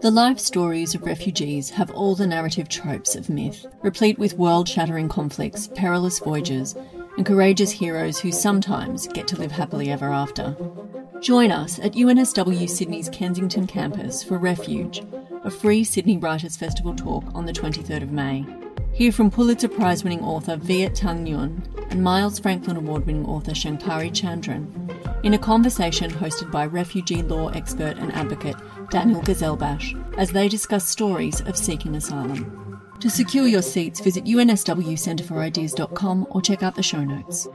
The life stories of refugees have all the narrative tropes of myth, replete with world shattering conflicts, perilous voyages, and courageous heroes who sometimes get to live happily ever after. Join us at UNSW Sydney's Kensington campus for Refuge, a free Sydney Writers' Festival talk on the 23rd of May. Hear from Pulitzer Prize winning author Viet Thanh Nguyen and Miles Franklin Award winning author Shankari Chandran in a conversation hosted by refugee law expert and advocate Daniel Ghezelbash as they discuss stories of seeking asylum. To secure your seats, visit unswcenterforideas.com or check out the show notes.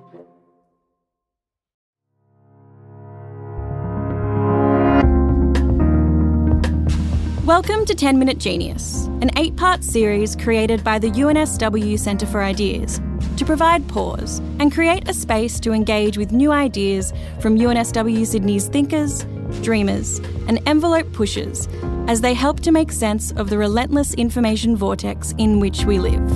Welcome to 10 Minute Genius, an eight part series created by the UNSW Centre for Ideas to provide pause and create a space to engage with new ideas from UNSW Sydney's thinkers, dreamers, and envelope pushers as they help to make sense of the relentless information vortex in which we live.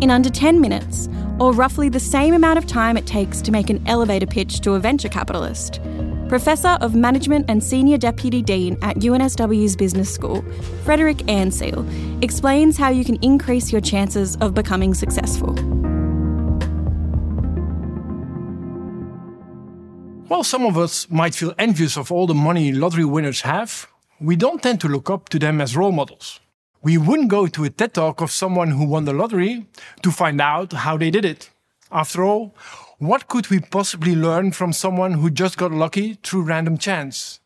In under 10 minutes, or roughly the same amount of time it takes to make an elevator pitch to a venture capitalist, Professor of Management and Senior Deputy Dean at UNSW's Business School, Frederik Anseel, explains how you can increase your chances of becoming successful. While some of us might feel envious of all the money lottery winners have, we don't tend to look up to them as role models. We wouldn't go to a TED talk of someone who won the lottery to find out how they did it. After all, what could we possibly learn from someone who just got lucky through random chance?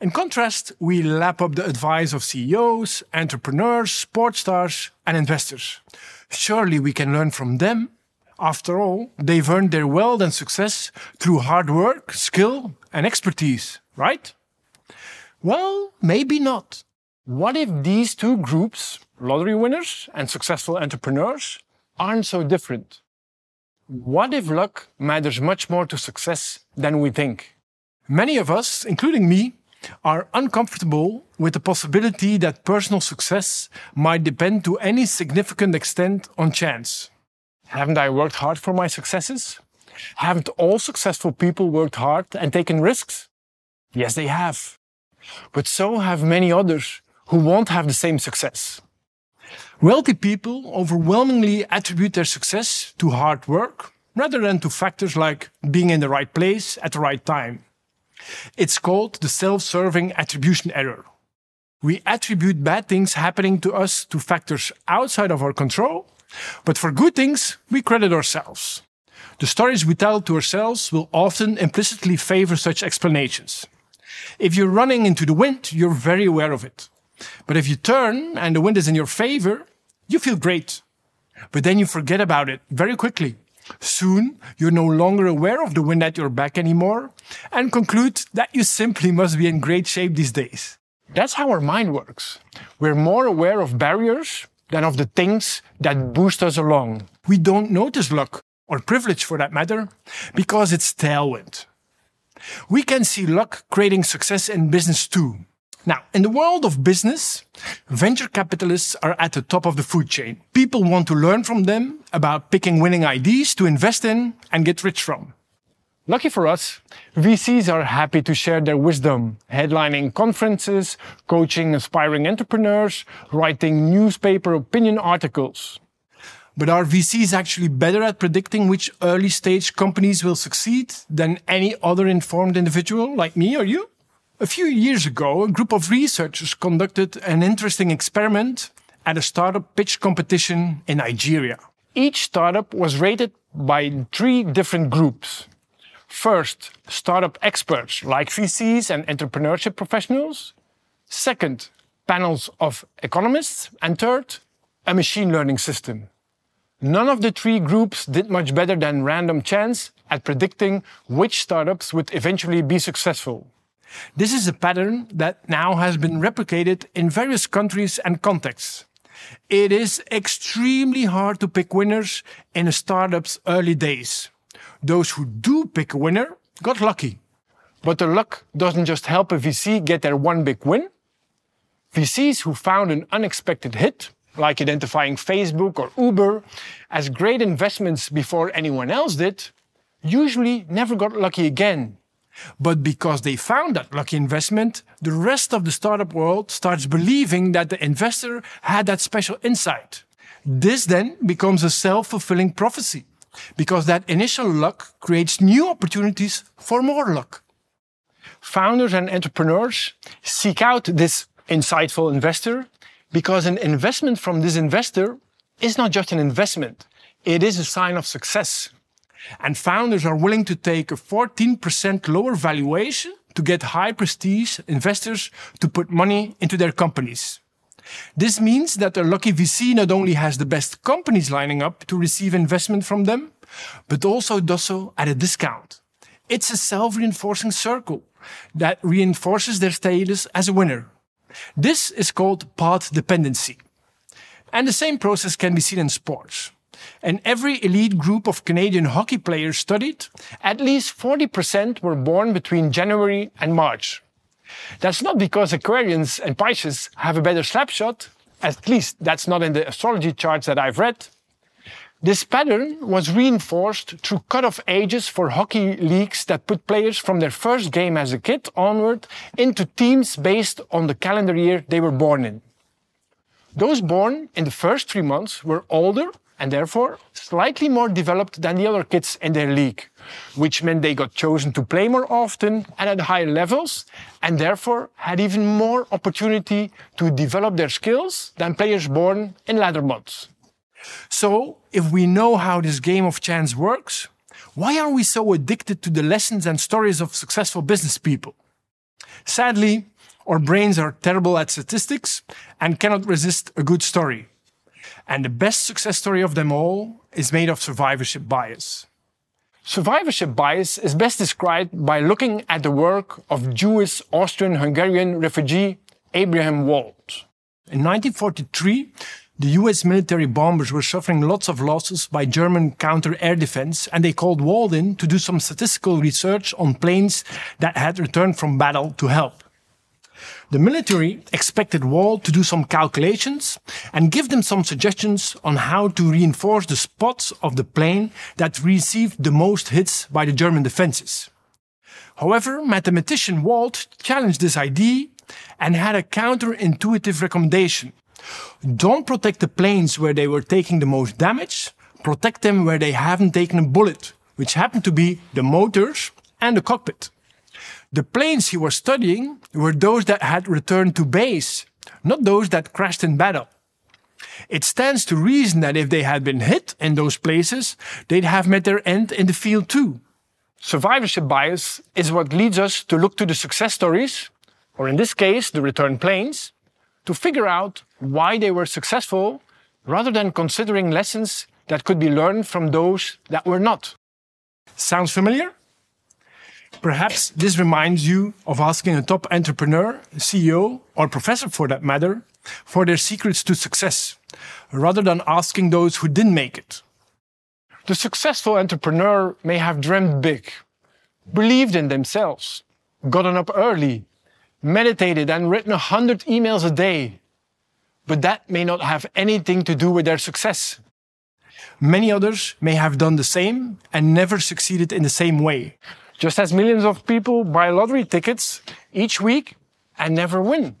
In contrast, we lap up the advice of CEOs, entrepreneurs, sports stars, and investors. Surely we can learn from them. After all, they've earned their wealth and success through hard work, skill, and expertise, right? Well, maybe not. What if these two groups, lottery winners and successful entrepreneurs, aren't so different? What if luck matters much more to success than we think? Many of us, including me, are uncomfortable with the possibility that personal success might depend to any significant extent on chance. Haven't I worked hard for my successes? Haven't all successful people worked hard and taken risks? Yes, they have. But so have many others who won't have the same success. Wealthy people overwhelmingly attribute their success to hard work rather than to factors like being in the right place at the right time. It's called the self-serving attribution error. We attribute bad things happening to us to factors outside of our control, but for good things, we credit ourselves. The stories we tell to ourselves will often implicitly favor such explanations. If you're running into the wind, you're very aware of it. But if you turn and the wind is in your favor, you feel great. But then you forget about it very quickly. Soon, you're no longer aware of the wind at your back anymore and conclude that you simply must be in great shape these days. That's how our mind works. We're more aware of barriers than of the things that boost us along. We don't notice luck, or privilege for that matter, because it's tailwind. We can see luck creating success in business too. Now, in the world of business, venture capitalists are at the top of the food chain. People want to learn from them about picking winning ideas to invest in and get rich from. Lucky for us, VCs are happy to share their wisdom, headlining conferences, coaching aspiring entrepreneurs, writing newspaper opinion articles. But are VCs actually better at predicting which early stage companies will succeed than any other informed individual like me or you? A few years ago, a group of researchers conducted an interesting experiment at a startup pitch competition in Nigeria. Each startup was rated by three different groups. First, startup experts like VCs and entrepreneurship professionals. Second, panels of economists. And third, a machine learning system. None of the three groups did much better than random chance at predicting which startups would eventually be successful. This is a pattern that now has been replicated in various countries and contexts. It is extremely hard to pick winners in a startup's early days. Those who do pick a winner got lucky. But the luck doesn't just help a VC get their one big win. VCs who found an unexpected hit, like identifying Facebook or Uber, as great investments before anyone else did, usually never got lucky again But because they found that lucky investment, the rest of the startup world starts believing that the investor had that special insight. This then becomes a self fulfilling prophecy because that initial luck creates new opportunities for more luck. Founders and entrepreneurs seek out this insightful investor because an investment from this investor is not just an investment, it is a sign of success. And founders are willing to take a 14% lower valuation to get high prestige investors to put money into their companies. This means that a lucky VC not only has the best companies lining up to receive investment from them, but also does so at a discount. It's a self reinforcing circle that reinforces their status as a winner. This is called path dependency. And the same process can be seen in sports. In every elite group of Canadian hockey players studied, at least 40% were born between January and March. That's not because Aquarians and Pisces have a better slapshot, at least that's not in the astrology charts that I've read. This pattern was reinforced through cut-off ages for hockey leagues that put players from their first game as a kid onward into teams based on the calendar year they were born in. Those born in the first three months were older and therefore slightly more developed than the other kids in their league, which meant they got chosen to play more often and at higher levels, and therefore had even more opportunity to develop their skills than players born in latter months. So, if we know how this game of chance works, why are we so addicted to the lessons and stories of successful business people? Sadly, our brains are terrible at statistics and cannot resist a good story. And the best success story of them all is made of survivorship bias. Survivorship bias is best described by looking at the work of Jewish Austrian Hungarian refugee Abraham Wald. In 1943, the US military bombers were suffering lots of losses by German counter air defense, and they called Wald in to do some statistical research on planes that had returned from battle to help. The military expected Wald to do some calculations and give them some suggestions on how to reinforce the spots of the plane that received the most hits by the German defenses. However, mathematician Wald challenged this idea and had a counterintuitive recommendation. Don't protect the planes where they were taking the most damage, protect them where they haven't taken a bullet, which happened to be the motors and the cockpit. The planes he was studying were those that had returned to base, not those that crashed in battle. It stands to reason that if they had been hit in those places, they'd have met their end in the field too. Survivorship bias is what leads us to look to the success stories, or in this case, the return planes, to figure out why they were successful rather than considering lessons that could be learned from those that were not. Sounds familiar? Perhaps this reminds you of asking a top entrepreneur, CEO, or professor for that matter, for their secrets to success, rather than asking those who didn't make it. The successful entrepreneur may have dreamed big, believed in themselves, gotten up early, meditated and written a hundred emails a day, but that may not have anything to do with their success. Many others may have done the same and never succeeded in the same way, just as millions of people buy lottery tickets each week and never win.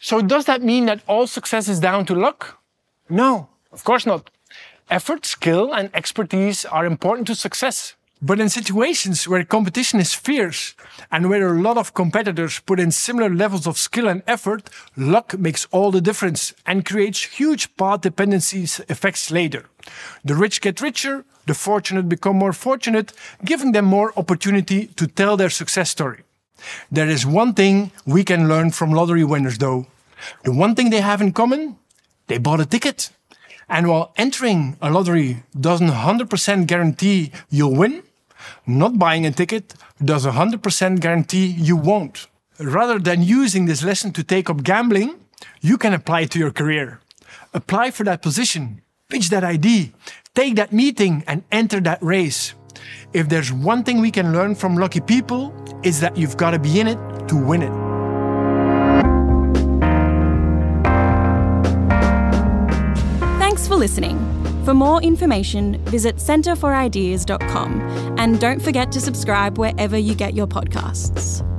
So does that mean that all success is down to luck? No, of course not. Effort, skill, and expertise are important to success. But in situations where competition is fierce and where a lot of competitors put in similar levels of skill and effort, luck makes all the difference and creates huge path dependencies effects later. The rich get richer, the fortunate become more fortunate, giving them more opportunity to tell their success story. There is one thing we can learn from lottery winners though. The one thing they have in common, they bought a ticket. And while entering a lottery doesn't 100% guarantee you'll win, not buying a ticket does 100% guarantee you won't. Rather than using this lesson to take up gambling, you can apply it to your career. Apply for that position, pitch that idea, take that meeting and enter that race. If there's one thing we can learn from lucky people, it's that you've got to be in it to win it. Thanks for listening. For more information, visit centreforideas.com and don't forget to subscribe wherever you get your podcasts.